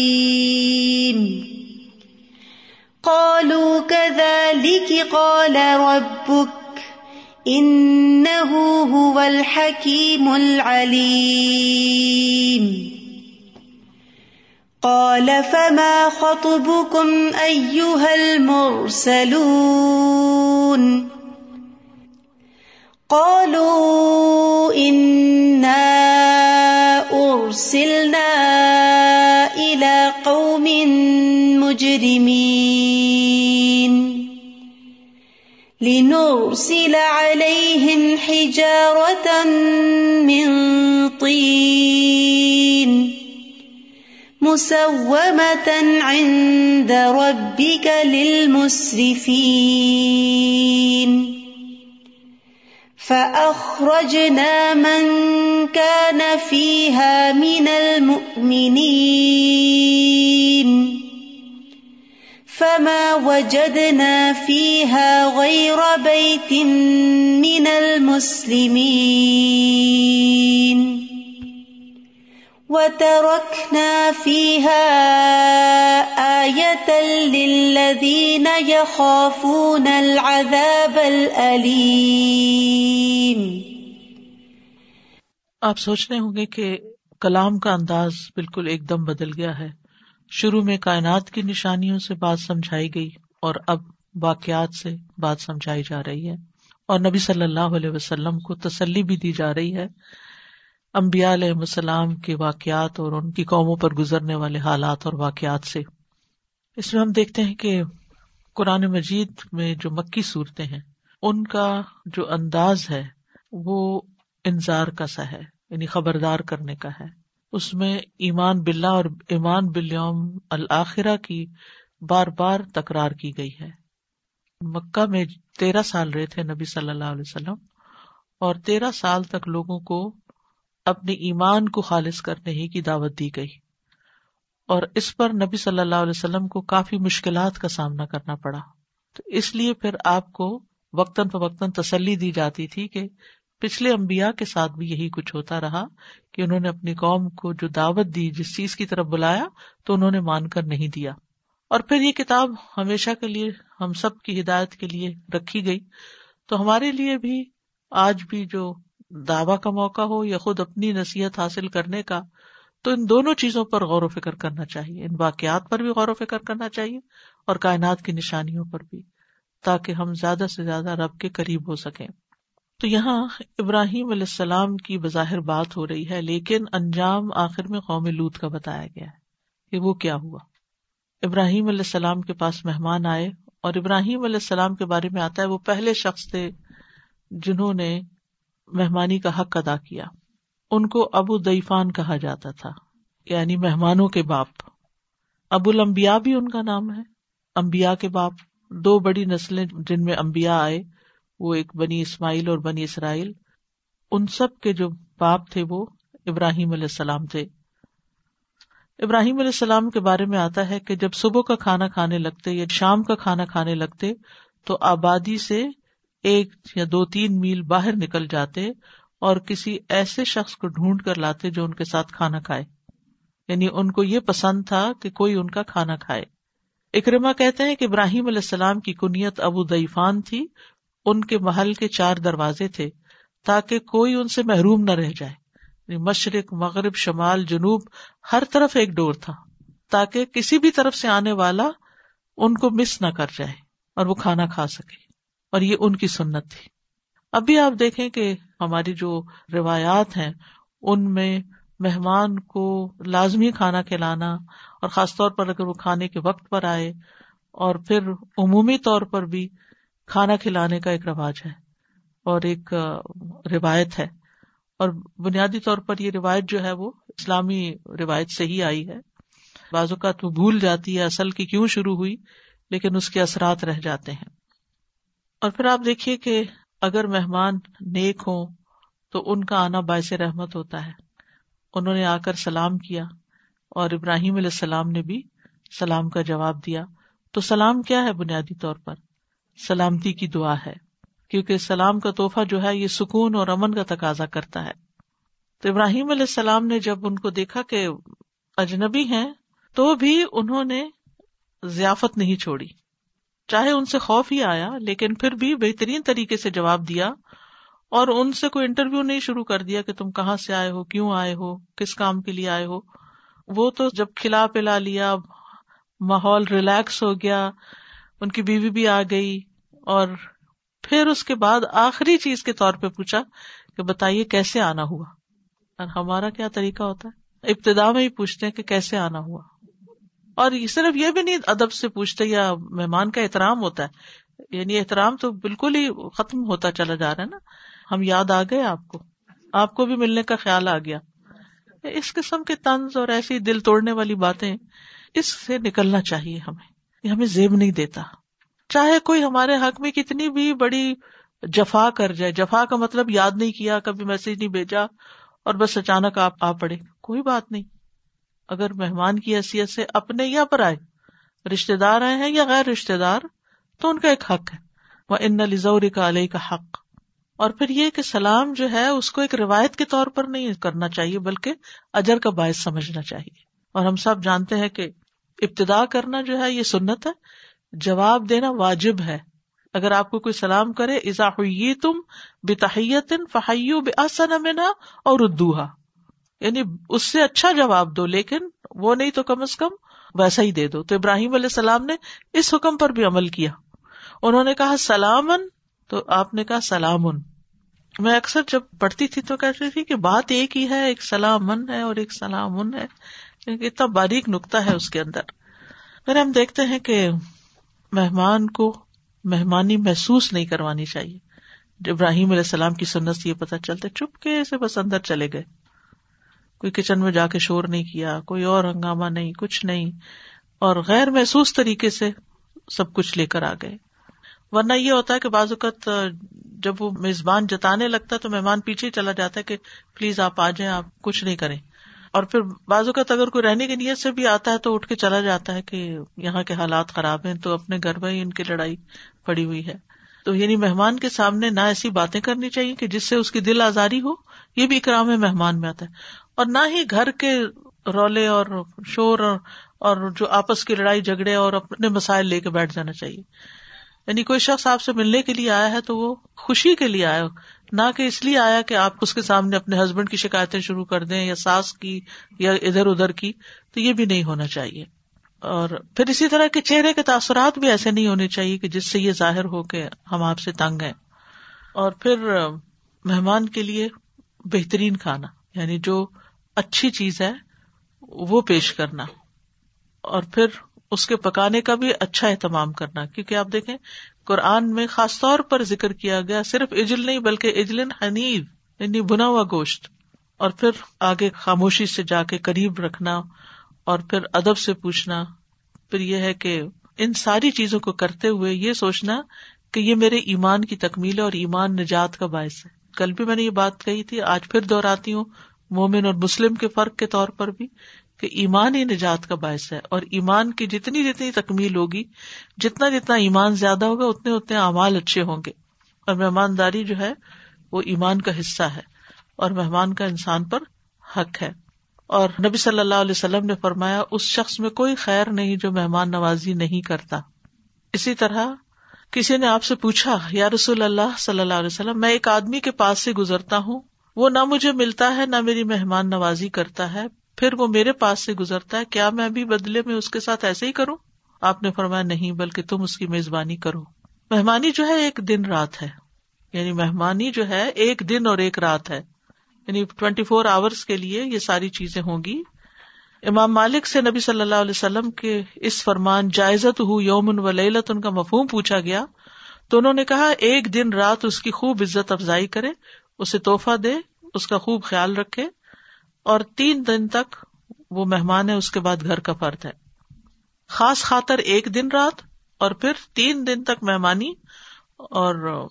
قالوا كذلك قال ربك إنه هو الحكيم العليم. قال فما خطبكم أيها المرسلون؟ قالوا إنا أرسلنا إلى قوم مجرمين. لنرسل عليهم حجارة من طين مسومة عند ربك للمسرفين. فأخرجنا من كان فيها من المؤمنين. فما وجدنا فيها غير بيت من المسلمين. وتركنا فيها آية للذين يخافون العذاب الأليم. آپ سوچ رہے ہوں گے کہ کلام کا انداز بالکل ایک دم بدل گیا ہے۔ شروع میں کائنات کی نشانیوں سے بات سمجھائی گئی اور اب واقعات سے بات سمجھائی جا رہی ہے اور نبی صلی اللہ علیہ وسلم کو تسلی بھی دی جا رہی ہے امبیا علیہ السلام کے واقعات اور ان کی قوموں پر گزرنے والے حالات اور واقعات سے۔ اس میں ہم دیکھتے ہیں کہ قرآن مجید میں جو مکی صورتیں ہیں، ان کا جو انداز ہے، وہ انظار کا سا ہے یعنی خبردار کرنے کا ہے۔ اس میں ایمان بلا اور ایمان بلیوم الآخرہ کی بار بار تکرار کی گئی ہے۔ مکہ میں تیرہ سال رہے تھے نبی صلی اللہ علیہ وسلم اور تیرہ سال تک لوگوں کو اپنے ایمان کو خالص کرنے ہی کی دعوت دی گئی۔ اور اس پر نبی صلی اللہ علیہ وسلم کو کافی مشکلات کا سامنا کرنا پڑا۔ تو اس لیے پھر آپ کو وقتاً فوقتاً تسلی دی جاتی تھی کہ پچھلے امبیا کے ساتھ بھی یہی کچھ ہوتا رہا کہ انہوں نے اپنی قوم کو جو دعوت دی، جس چیز کی طرف بلایا، تو انہوں نے مان کر نہیں دیا۔ اور پھر یہ کتاب ہمیشہ کے لیے ہم سب کی ہدایت کے لیے رکھی گئی۔ تو ہمارے لیے بھی آج بھی جو دعوی کا موقع ہو یا خود اپنی نصیحت حاصل کرنے کا، تو ان دونوں چیزوں پر غور و فکر کرنا چاہیے۔ ان واقعات پر بھی غور و فکر کرنا چاہیے اور کائنات کی نشانیوں پر بھی، تاکہ ہم زیادہ سے زیادہ رب کے قریب ہو سکیں۔ تو یہاں ابراہیم علیہ السلام کی بظاہر بات ہو رہی ہے، لیکن انجام آخر میں قوم لوت کا بتایا گیا ہے کہ وہ کیا ہوا۔ ابراہیم علیہ السلام کے پاس مہمان آئے اور ابراہیم علیہ السلام کے بارے میں آتا ہے، وہ پہلے شخص تھے جنہوں نے مہمانی کا حق ادا کیا۔ ان کو ابو دیفان کہا جاتا تھا یعنی مہمانوں کے باپ۔ ابو المبیا بھی ان کا نام ہے امبیا کے باپ۔ دو بڑی نسلیں جن میں امبیا آئے وہ ایک بنی اسماعیل اور بنی اسرائیل، ان سب کے جو باپ تھے وہ ابراہیم علیہ السلام تھے۔ ابراہیم علیہ السلام کے بارے میں آتا ہے کہ جب صبح کا کھانا کھانے لگتے یا شام کا کھانا کھانے لگتے تو آبادی سے ایک یا دو تین میل باہر نکل جاتے اور کسی ایسے شخص کو ڈھونڈ کر لاتے جو ان کے ساتھ کھانا کھائے۔ یعنی ان کو یہ پسند تھا کہ کوئی ان کا کھانا کھائے۔ اکرما کہتے ہیں کہ ابراہیم علیہ السلام کی کنیت ابو دئیفان تھی ان کے محل کے چار دروازے تھے تاکہ کوئی ان سے محروم نہ رہ جائے۔ یعنی مشرق، مغرب، شمال، جنوب، ہر طرف ایک ڈور تھا تاکہ کسی بھی طرف سے آنے والا ان کو مس نہ کر جائے اور وہ کھانا کھا سکے اور یہ ان کی سنت تھی۔ اب بھی آپ دیکھیں کہ ہماری جو روایات ہیں، ان میں مہمان کو لازمی کھانا کھلانا اور خاص طور پر اگر وہ کھانے کے وقت پر آئے اور پھر عمومی طور پر بھی کھانا کھلانے کا ایک رواج ہے اور ایک روایت ہے اور بنیادی طور پر یہ روایت جو ہے وہ اسلامی روایت سے ہی آئی ہے۔ بعض اوقات وہ بھول جاتی ہے اصل کی کیوں شروع ہوئی، لیکن اس کے اثرات رہ جاتے ہیں۔ اور پھر آپ دیکھیے کہ اگر مہمان نیک ہوں تو ان کا آنا باعث رحمت ہوتا ہے۔ انہوں نے آ کر سلام کیا اور ابراہیم علیہ السلام نے بھی سلام کا جواب دیا۔ تو سلام کیا ہے بنیادی طور پر؟ سلامتی کی دعا ہے، کیونکہ سلام کا تحفہ جو ہے، یہ سکون اور امن کا تقاضا کرتا ہے۔ تو ابراہیم علیہ السلام نے جب ان کو دیکھا کہ اجنبی ہیں، تو بھی انہوں نے ضیافت نہیں چھوڑی۔ چاہے ان سے خوف ہی آیا، لیکن پھر بھی بہترین طریقے سے جواب دیا اور ان سے کوئی انٹرویو نہیں شروع کر دیا کہ تم کہاں سے آئے ہو، کیوں آئے ہو، کس کام کے لیے آئے ہو۔ وہ تو جب کھلا پلا لیا، ماحول ریلیکس ہو گیا ان کی بیوی بھی آ گئی اور پھر اس کے بعد آخری چیز کے طور پہ پوچھا کہ بتائیے کیسے آنا ہوا؟ اور ہمارا کیا طریقہ ہوتا ہے؟ ابتدا میں ہی پوچھتے ہیں کہ کیسے آنا ہوا؟ اور صرف یہ بھی نہیں، ادب سے پوچھتے یا مہمان کا احترام ہوتا ہے۔ یعنی احترام تو بالکل ہی ختم ہوتا چلا جا رہا ہے نا۔ ہم یاد آ گئے آپ کو۔ آپ کو بھی ملنے کا خیال آ گیا۔ اس قسم کے طنز اور ایسی دل توڑنے والی باتیں اس سے نکلنا چاہیے ہمیں۔ یہ ہمیں زیب نہیں دیتا۔ چاہے کوئی ہمارے حق میں کتنی بھی بڑی جفا کر جائے، جفا کا مطلب یاد نہیں کیا، کبھی میسج نہیں بھیجا اور بس اچانک آپ آ پڑے۔ کوئی بات نہیں۔ اگر مہمان کی حیثیت سے اپنے یا پر آئے رشتے دار آئے ہیں یا غیر رشتے دار، تو ان کا ایک حق ہے۔ وہ ان لزور کا علیہ کا حق۔ اور پھر یہ کہ سلام جو ہے، اس کو ایک روایت کے طور پر نہیں کرنا چاہیے، بلکہ اجر کا باعث سمجھنا چاہیے۔ اور ہم سب جانتے ہیں کہ ابتدا کرنا جو ہے یہ سنت ہے، جواب دینا واجب ہے۔ اگر آپ کو کوئی سلام کرے ازا ہوئی تم بتحیت فہیو بسن منا اور اردوہا یعنی اس سے اچھا جواب دو، لیکن وہ نہیں تو کم از کم ویسا ہی دے دو۔ تو ابراہیم علیہ السلام نے اس حکم پر بھی عمل کیا۔ انہوں نے کہا، سلامن، تو آپ نے کہا سلام میں اکثر جب پڑھتی تھی تو کہتی تھی کہ بات ایک ہی ہے، ایک سلامن ہے اور ایک سلام ہے۔ اتنا باریک نکتا ہے اس کے اندر۔ پھر ہم دیکھتے ہیں کہ مہمان کو مہمانی محسوس نہیں کروانی چاہیے۔ ابراہیم علیہ السلام کی سنت سے یہ پتا چلتا چپ کے سے بس اندر چلے گئے۔ کوئی کچن میں جا کے شور نہیں کیا، کوئی اور ہنگامہ نہیں، کچھ نہیں۔ اور غیر محسوس طریقے سے سب کچھ لے کر آ گئے۔ ورنہ یہ ہوتا ہے کہ بعض اوقات جب وہ میزبان جتانے لگتا ہے تو مہمان پیچھے چلا جاتا ہے کہ پلیز آپ آ جائیں، آپ کچھ نہیں کریں۔ اور پھر بعض اوقات اگر کوئی رہنے کی نیت سے بھی آتا ہے تو اٹھ کے چلا جاتا ہے کہ یہاں کے حالات خراب ہیں تو اپنے گھر میں ہی ان کی لڑائی پڑی ہوئی ہے۔ تو یعنی مہمان کے سامنے نہ ایسی باتیں کرنی چاہیے کہ جس سے اس کی دل آزاری ہو، یہ بھی اکرام مہمان میں آتا ہے۔ اور نہ ہی گھر کے رولے اور شور اور جو آپس کی لڑائی جھگڑے اور اپنے مسائل لے کے بیٹھ جانا چاہیے۔ یعنی کوئی شخص آپ سے ملنے کے لیے آیا ہے تو وہ خوشی کے لیے آیا نہ کہ اس لیے آیا کہ آپ اس کے سامنے اپنے ہسبینڈ کی شکایتیں شروع کر دیں یا ساس کی یا ادھر ادھر کی، تو یہ بھی نہیں ہونا چاہیے۔ اور پھر اسی طرح کے چہرے کے تاثرات بھی ایسے نہیں ہونے چاہیے کہ جس سے یہ ظاہر ہو کہ ہم آپ سے تنگ ہیں۔ اور پھر مہمان کے لیے بہترین کھانا یعنی جو اچھی چیز ہے وہ پیش کرنا۔ اور پھر اس کے پکانے کا بھی اچھا اہتمام کرنا، کیونکہ آپ دیکھیں، قرآن میں خاص طور پر ذکر کیا گیا، صرف اجل نہیں، بلکہ اجلن حنیف یعنی بنا ہوا گوشت، اور پھر آگے خاموشی سے جا کے قریب رکھنا، اور پھر ادب سے پوچھنا، پھر یہ ہے کہ ان ساری چیزوں کو کرتے ہوئے یہ سوچنا کہ یہ میرے ایمان کی تکمیل ہے اور ایمان نجات کا باعث ہے۔ کل بھی میں نے یہ بات کہی تھی، آج پھر دہراتی ہوں، مومن اور مسلم کے فرق کے طور پر بھی۔ کہ ایمان ہی نجات کا باعث ہے اور ایمان کی جتنی جتنی تکمیل ہوگی، جتنا جتنا ایمان زیادہ ہوگا، اتنے اتنے اعمال اچھے ہوں گے۔ اور مہمانداری جو ہے، وہ ایمان کا حصہ ہے اور مہمان کا انسان پر حق ہے۔ اور نبی صلی اللہ علیہ وسلم نے فرمایا، اس شخص میں کوئی خیر نہیں جو مہمان نوازی نہیں کرتا۔ اسی طرح کسی نے آپ سے پوچھا، یا رسول اللہ صلی اللہ علیہ وسلم، میں ایک آدمی کے پاس سے گزرتا ہوں، وہ نہ مجھے ملتا ہے، نہ میری مہمان نوازی کرتا ہے پھر وہ میرے پاس سے گزرتا ہے، کیا میں بھی بدلے میں اس کے ساتھ ایسے ہی کروں؟ آپ نے فرمایا، نہیں، بلکہ تم اس کی میزبانی کرو۔ مہمانی جو ہے، ایک دن رات ہے۔ یعنی مہمانی جو ہے، ایک دن اور ایک رات ہے۔ یعنی ٹوینٹی فور آورس کے لیے یہ ساری چیزیں ہوں گی۔ امام مالک سے نبی صلی اللہ علیہ وسلم کے اس فرمان جائزت ہو یومن و للت ان کا مفہوم پوچھا گیا۔ تو انہوں نے کہا، ایک دن رات اس کی خوب عزت افزائی کرے، اسے توحفہ دے، اس کا خوب خیال رکھے۔ اور تین دن تک وہ مہمان ہے، اس کے بعد گھر کا فرد ہے۔ خاص خاطر ایک دن رات اور پھر تین دن تک مہمانی اور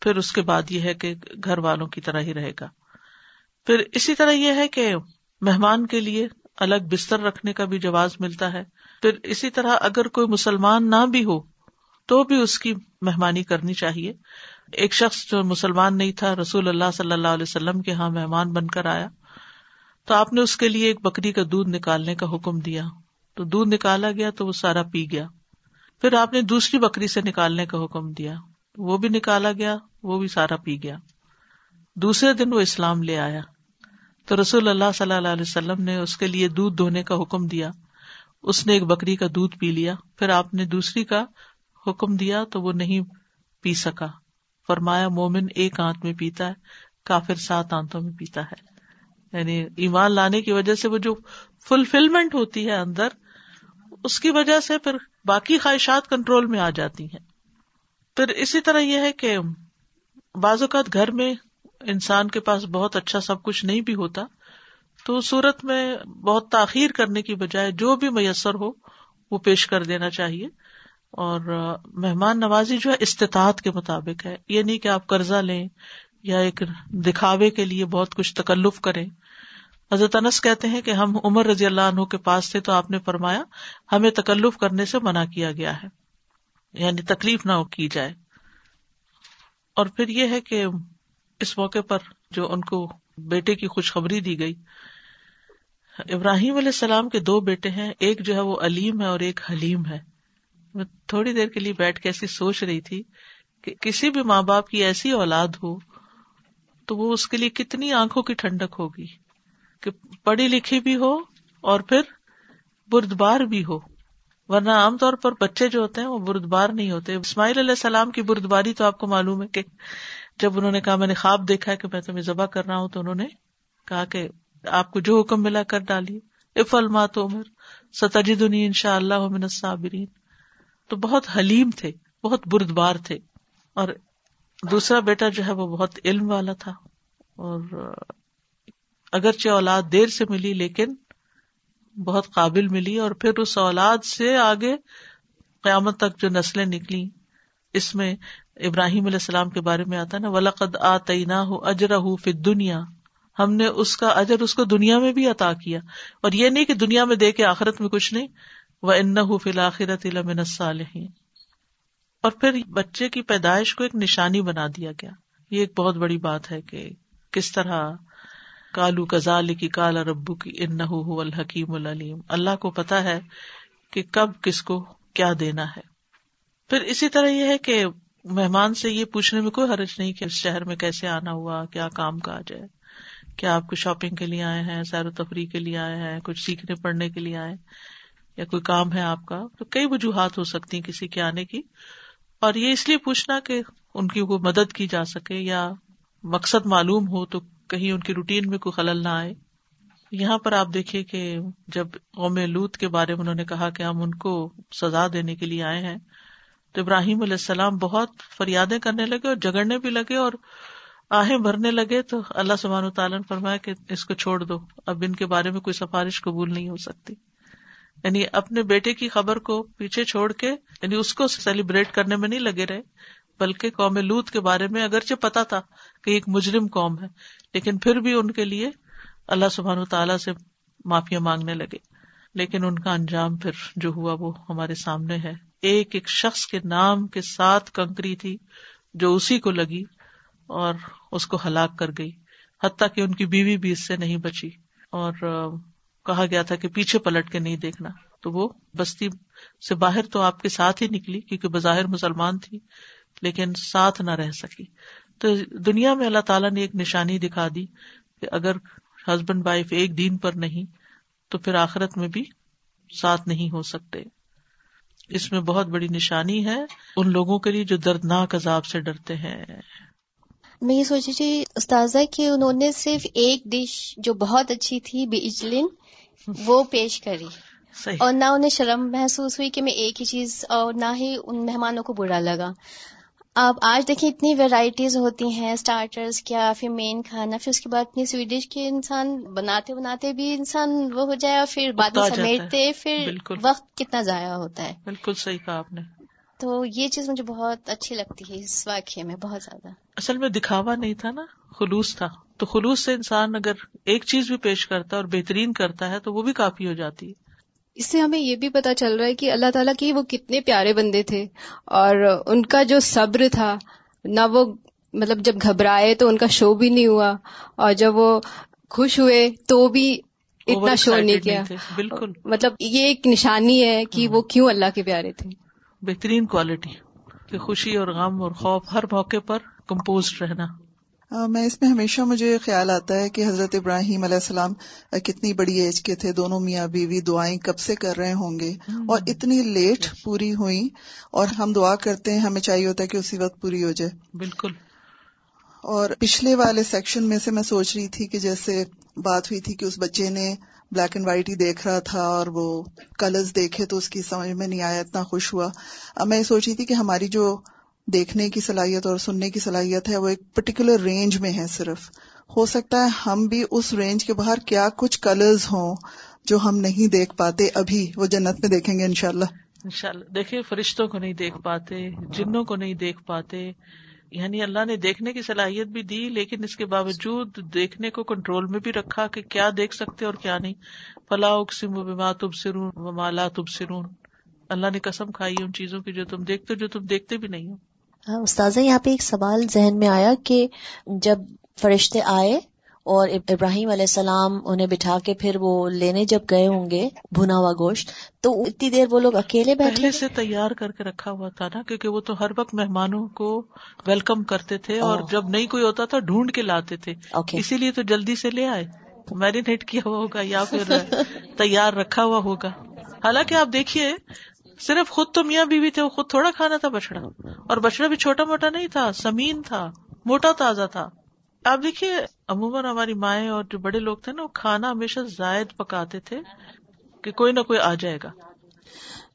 پھر اس کے بعد یہ ہے کہ گھر والوں کی طرح ہی رہے گا۔ پھر اسی طرح یہ ہے کہ مہمان کے لیے الگ بستر رکھنے کا بھی جواز ملتا ہے۔ پھر اسی طرح اگر کوئی مسلمان نہ بھی ہو تو بھی اس کی مہمانی کرنی چاہیے۔ ایک شخص جو مسلمان نہیں تھا، رسول اللہ صلی اللہ علیہ وسلم کے یہاں مہمان بن کر آیا۔ تو آپ نے اس کے لیے ایک بکری کا دودھ نکالنے کا حکم دیا۔ تو دودھ نکالا گیا تو وہ سارا پی گیا۔ پھر آپ نے دوسری بکری سے نکالنے کا حکم دیا۔ وہ بھی نکالا گیا، وہ بھی سارا پی گیا۔ دوسرے دن وہ اسلام لے آیا۔ تو رسول اللہ صلی اللہ علیہ وسلم نے اس کے لیے دودھ دھونے کا حکم دیا۔ اس نے ایک بکری کا دودھ پی لیا۔ پھر آپ نے دوسری کا حکم دیا تو وہ نہیں پی سکا۔ فرمایا، مومن ایک آنت میں پیتا ہے، کافر سات آنتوں میں پیتا ہے۔ یعنی ایمان لانے کی وجہ سے وہ جو فلفلمنٹ ہوتی ہے اندر، اس کی وجہ سے پھر باقی خواہشات کنٹرول میں آ جاتی ہیں۔ پھر اسی طرح یہ ہے کہ بعض اوقات گھر میں انسان کے پاس بہت اچھا سب کچھ نہیں بھی ہوتا، تو صورت میں بہت تاخیر کرنے کی بجائے جو بھی میسر ہو، وہ پیش کر دینا چاہیے۔ اور مہمان نوازی جو ہے استطاعت کے مطابق ہے، یہ نہیں کہ آپ قرضہ لیں یا ایک دکھاوے کے لیے بہت کچھ تکلف کریں حضرت انس کہتے ہیں کہ ہم عمر رضی اللہ عنہ کے پاس تھے تو آپ نے فرمایا، ہمیں تکلف کرنے سے منع کیا گیا ہے۔ یعنی تکلیف نہ کی جائے۔ اور پھر یہ ہے کہ اس موقع پر جو ان کو بیٹے کی خوشخبری دی گئی، ابراہیم علیہ السلام کے دو بیٹے ہیں۔ ایک جو ہے وہ علیم ہے اور ایک حلیم ہے۔ میں تھوڑی دیر کے لیے بیٹھ کے ایسی سوچ رہی تھی کہ کسی بھی ماں باپ کی ایسی اولاد ہو تو وہ اس کے لیے کتنی آنکھوں کی ٹھنڈک ہوگی کہ پڑھی لکھی بھی ہو اور پھر بردبار بھی ہو۔ ورنہ عام طور پر بچے جو ہوتے ہیں وہ بردبار نہیں ہوتے۔ اسماعیل علیہ السلام کی بردباری تو آپ کو معلوم ہے کہ جب انہوں نے کہا میں نے خواب دیکھا کہ میں تمہیں ذبح کر رہا ہوں تو انہوں نے کہا کہ آپ کو جو حکم ملا کر ڈالیے۔ اف المات عمر ستجدنی ان شاء اللہ من الصابرین۔ تو بہت حلیم تھے، بہت بردبار تھے۔ اور دوسرا بیٹا جو ہے وہ بہت علم والا تھا اور اگرچہ اولاد دیر سے ملی لیکن بہت قابل ملی اور پھر اس اولاد سے آگے قیامت تک جو نسلیں نکلی اس میں ابراہیم علیہ السلام کے بارے میں آتا نا، ولقد آ تعینہ ہو اجرا ہو پھر دنیا ہم نے اس کا اجر اس کو دنیا میں بھی عطا کیا۔ اور یہ نہیں کہ دنیا میں دے کے آخرت میں کچھ نہیں۔ وہ ان فی الآخرت علم صالحین اور پھر بچے کی پیدائش کو ایک نشانی بنا دیا گیا۔ یہ ایک بہت بڑی بات ہے کہ کس طرح کالو کزال کی کالا ربو کی ان الحکیم العلیم۔ اللہ کو پتا ہے کہ کب کس کو کیا دینا ہے۔ پھر اسی طرح یہ ہے کہ مہمان سے یہ پوچھنے میں کوئی حرج نہیں کہ اس شہر میں کیسے آنا ہوا، کیا کام کاج ہے، کیا آپ کو شاپنگ کے لیے آئے ہیں، سیر و تفریح کے لیے آئے ہیں، کچھ سیکھنے پڑھنے کے لیے آئے یا کوئی کام ہے آپ کا؟ تو کئی وجوہات ہو سکتی ہیں کسی کے آنے کی۔ اور یہ اس لیے پوچھنا کہ ان کی کوئی مدد کی جا سکے یا مقصد معلوم ہو تو کہیں ان کی روٹین میں کوئی خلل نہ آئے۔ یہاں پر آپ دیکھیے کہ جب قوم لوت کے بارے میں انہوں نے کہا کہ ہم ان کو سزا دینے کے لیے آئے ہیں، تو ابراہیم علیہ السلام بہت فریادیں کرنے لگے اور جگڑنے بھی لگے اور آہیں بھرنے لگے۔ تو اللہ سبحان تعالیٰ نے فرمایا کہ اس کو چھوڑ دو، اب ان کے بارے میں کوئی سفارش قبول نہیں ہو سکتی۔ یعنی اپنے بیٹے کی خبر کو پیچھے چھوڑ کے یعنی اس کو سیلیبریٹ کرنے میں نہیں لگے رہے، بلکہ قوم لوت کے بارے میں اگرچہ پتا تھا کہ ایک مجرم قوم ہے، لیکن پھر بھی ان کے لیے اللہ سبحان تعالیٰ سے معافیا مانگنے لگے۔ لیکن ان کا انجام پھر جو ہوا وہ ہمارے سامنے ہے۔ ایک ایک شخص کے نام کے ساتھ کنکری تھی جو اسی کو لگی اور اس کو ہلاک کر گئی، حتیٰ کہ ان کی بیوی بھی اس سے نہیں بچی۔ اور کہا گیا تھا کہ پیچھے پلٹ کے نہیں دیکھنا۔ تو وہ بستی سے باہر تو آپ کے ساتھ ہی نکلی کیونکہ بظاہر مسلمان تھی، لیکن ساتھ نہ رہ سکی۔ تو دنیا میں اللہ تعالیٰ نے ایک نشانی دکھا دی کہ اگر ہسبینڈ وائف ایک دین پر نہیں، تو پھر آخرت میں بھی ساتھ نہیں ہو سکتے۔ اس میں بہت بڑی نشانی ہے ان لوگوں کے لیے جو دردناک عذاب سے ڈرتے ہیں۔ میں یہ سوچ رہی تھی استاذہ کہ انہوں نے صرف ایک ڈش جو بہت اچھی تھی بیجلن وہ پیش کری۔ صحیح۔ اور نہ انہیں شرم محسوس ہوئی کہ میں ایک ہی چیز اور نہ ہی ان مہمانوں کو برا لگا۔ اب آج دیکھیں اتنی ویرائٹیز ہوتی ہیں اسٹارٹرز کیا پھر مین کھانا پھر اس کے بعد اتنی سویٹ ڈش کے انسان بناتے بناتے بھی انسان وہ ہو جائے اور پھر بعد میں۔ سمیٹتے پھر بالکل۔ وقت کتنا ضائع ہوتا ہے۔ بالکل صحیح کہا آپ نے۔ تو یہ چیز مجھے بہت اچھی لگتی ہے اس واقعے میں بہت زیادہ۔ اصل میں دکھاوا نہیں تھا نا خلوص تھا۔ تو خلوص سے انسان اگر ایک چیز بھی پیش کرتا ہے اور بہترین کرتا ہے تو وہ بھی کافی ہو جاتی ہے۔ اس سے ہمیں یہ بھی پتا چل رہا ہے کہ اللہ تعالیٰ کے وہ کتنے پیارے بندے تھے۔ اور ان کا جو صبر تھا نہ وہ مطلب جب گھبرائے تو ان کا شو بھی نہیں ہوا اور جب وہ خوش ہوئے تو بھی اتنا Over شو نہیں کیا۔ بالکل۔ مطلب یہ ایک نشانی ہے کہ وہ کیوں اللہ کے پیارے تھے۔ بہترین کوالٹی کہ خوشی اور غم اور خوف ہر موقع پر کمپوز رہنا۔ میں اس میں ہمیشہ مجھے خیال آتا ہے کہ حضرت ابراہیم علیہ السلام کتنی بڑی ایج کے تھے دونوں میاں بیوی دعائیں کب سے کر رہے ہوں گے؟ اور اتنی لیٹ پوری ہوئی اور ہم دعا کرتے ہیں ہمیں چاہیے ہوتا ہے کہ اسی وقت پوری ہو جائے۔ بالکل۔ اور پچھلے والے سیکشن میں سے میں سوچ رہی تھی کہ جیسے بات ہوئی تھی کہ اس بچے نے بلیک اینڈ وائٹ ہی دیکھ رہا تھا اور وہ کلرز دیکھے تو اس کی سمجھ میں نہیں آیا، اتنا خوش ہوا۔ اب میں یہ سوچ رہی تھی کہ ہماری جو دیکھنے کی صلاحیت اور سننے کی صلاحیت ہے، وہ ایک پرٹیکولر رینج میں ہے صرف۔ ہو سکتا ہے ہم بھی اس رینج کے باہر کیا کچھ کلرز ہوں جو ہم نہیں دیکھ پاتے ابھی۔ وہ جنت میں دیکھیں گے انشاءاللہ۔ انشاءاللہ۔ دیکھیں فرشتوں کو نہیں دیکھ پاتے، جنوں کو نہیں دیکھ پاتے۔ یعنی اللہ نے دیکھنے کی صلاحیت بھی دی، لیکن اس کے باوجود دیکھنے کو کنٹرول میں بھی رکھا کہ کیا دیکھ سکتے اور کیا نہیں۔ فلاح اقسم و بما تب سرون و مالا تب سرون اللہ نے قسم کھائی ان چیزوں کی جو تم دیکھتے ہو، جو تم دیکھتے بھی نہیں ہو۔ ہاں، استاذہ، یہاں پہ ایک سوال ذہن میں آیا کہ جب فرشتے آئے اور اب- ابراہیم علیہ السلام انہیں بٹھا کے پھر وہ لینے جب گئے ہوں گے بھنا ہوا گوشت تو اتنی دیر وہ لوگ اکیلے بیٹھے پہلے سے تیار کر کے رکھا ہوا تھا نا کیونکہ وہ تو ہر وقت مہمانوں کو ویلکم کرتے تھے اور اوہ۔ جب نہیں کوئی ہوتا تھا ڈھونڈ کے لاتے تھے۔ اسی لیے تو جلدی سے لے آئے۔ میرینیٹ کیا ہوا ہوگا یا پھر تیار رکھا ہوا ہوگا۔ حالانکہ آپ دیکھیے صرف خود تو میاں بیوی تھے وہ خود تھوڑا کھانا تھا بچڑا اور بچڑا بھی چھوٹا موٹا نہیں تھا سمین تھا موٹا تازہ تھا۔ آپ دیکھیے عموماً ہماری مائیں اور جو بڑے لوگ تھے نا وہ کھانا ہمیشہ زائد پکاتے تھے کہ کوئی نہ کوئی آ جائے گا۔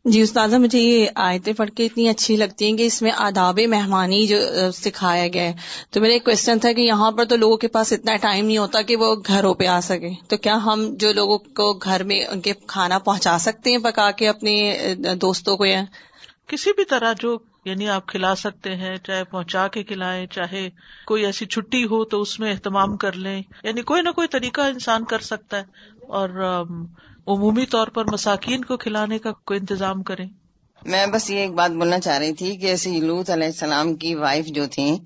جی استاذہ مجھے یہ آیتیں پڑھ کے اتنی اچھی لگتی ہیں کہ اس میں آداب مہمانی جو سکھایا گیا ہے۔ تو میرا ایک کوشچن تھا کہ یہاں پر تو لوگوں کے پاس اتنا ٹائم نہیں ہوتا کہ وہ گھروں پہ آ سکے تو کیا ہم جو لوگوں کو گھر میں ان کے کھانا پہنچا سکتے ہیں پکا کے اپنے دوستوں کو یا؟ کسی بھی طرح جو یعنی آپ کھلا سکتے ہیں، چاہے پہنچا کے کھلائیں، چاہے کوئی ایسی چھٹی ہو تو اس میں اہتمام کر لیں۔ یعنی کوئی نہ کوئی طریقہ انسان کر سکتا ہے اور عمومی طور پر مساکین کو کھلانے کا کوئی انتظام کریں۔ میں بس یہ ایک بات بولنا چاہ رہی تھی کہ ایسی لوت علیہ السلام کی وائف جو تھیں،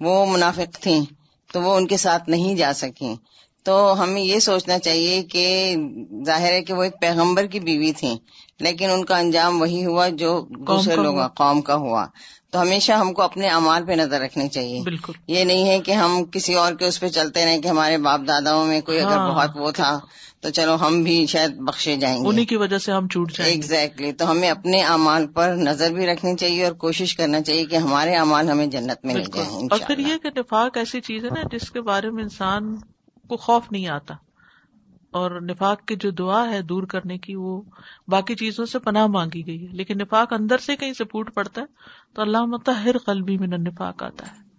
وہ منافق تھیں، تو وہ ان کے ساتھ نہیں جا سکیں۔ تو ہمیں یہ سوچنا چاہیے کہ ظاہر ہے کہ وہ ایک پیغمبر کی بیوی تھیں۔ لیکن ان کا انجام وہی ہوا جو دوسرے لوگوں ہوا۔ قوم کا ہوا۔ تو ہمیشہ ہم کو اپنے اعمال پہ نظر رکھنی چاہیے۔ بالکل۔ یہ نہیں ہے کہ ہم کسی اور کے اس پہ چلتے رہیں کہ ہمارے باپ داداؤں میں کوئی اگر ہاں۔ بہت وہ تھا تو چلو ہم بھی شاید بخشے جائیں گے۔ انہیں کی وجہ سے ہم چھوٹ جائیں ایگزیکٹلی تو ہمیں اپنے اعمال پر نظر بھی رکھنی چاہیے اور کوشش کرنا چاہیے کہ ہمارے اعمال ہمیں جنت میں لے جائیں۔ اور پھر۔ یہ کہ نفاق ایسی چیز ہے نا جس کے بارے میں انسان کو خوف نہیں آتا۔ اور نفاق کی جو دعا ہے دور کرنے کی، وہ باقی چیزوں سے پناہ مانگی گئی ہے۔ لیکن نفاق اندر سے کہیں سے پھوٹ پڑتا ہے، تو اللہ متحر قلبی من النفاق آتا ہے۔